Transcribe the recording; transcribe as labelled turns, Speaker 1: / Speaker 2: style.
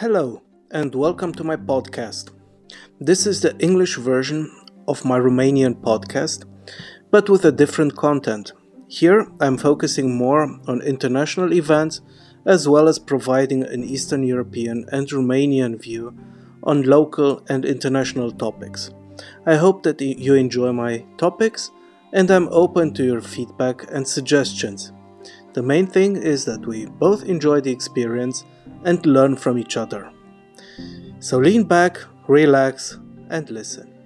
Speaker 1: Hello, and welcome to my podcast. This is the English version of my Romanian podcast, but with a different content. Here I'm focusing more on international events as well as providing an Eastern European and Romanian view on local and international topics. I hope that you enjoy my topics and I'm open to your feedback and suggestions. The main thing is that we both enjoy the experience and learn from each other. So lean back, relax, and listen.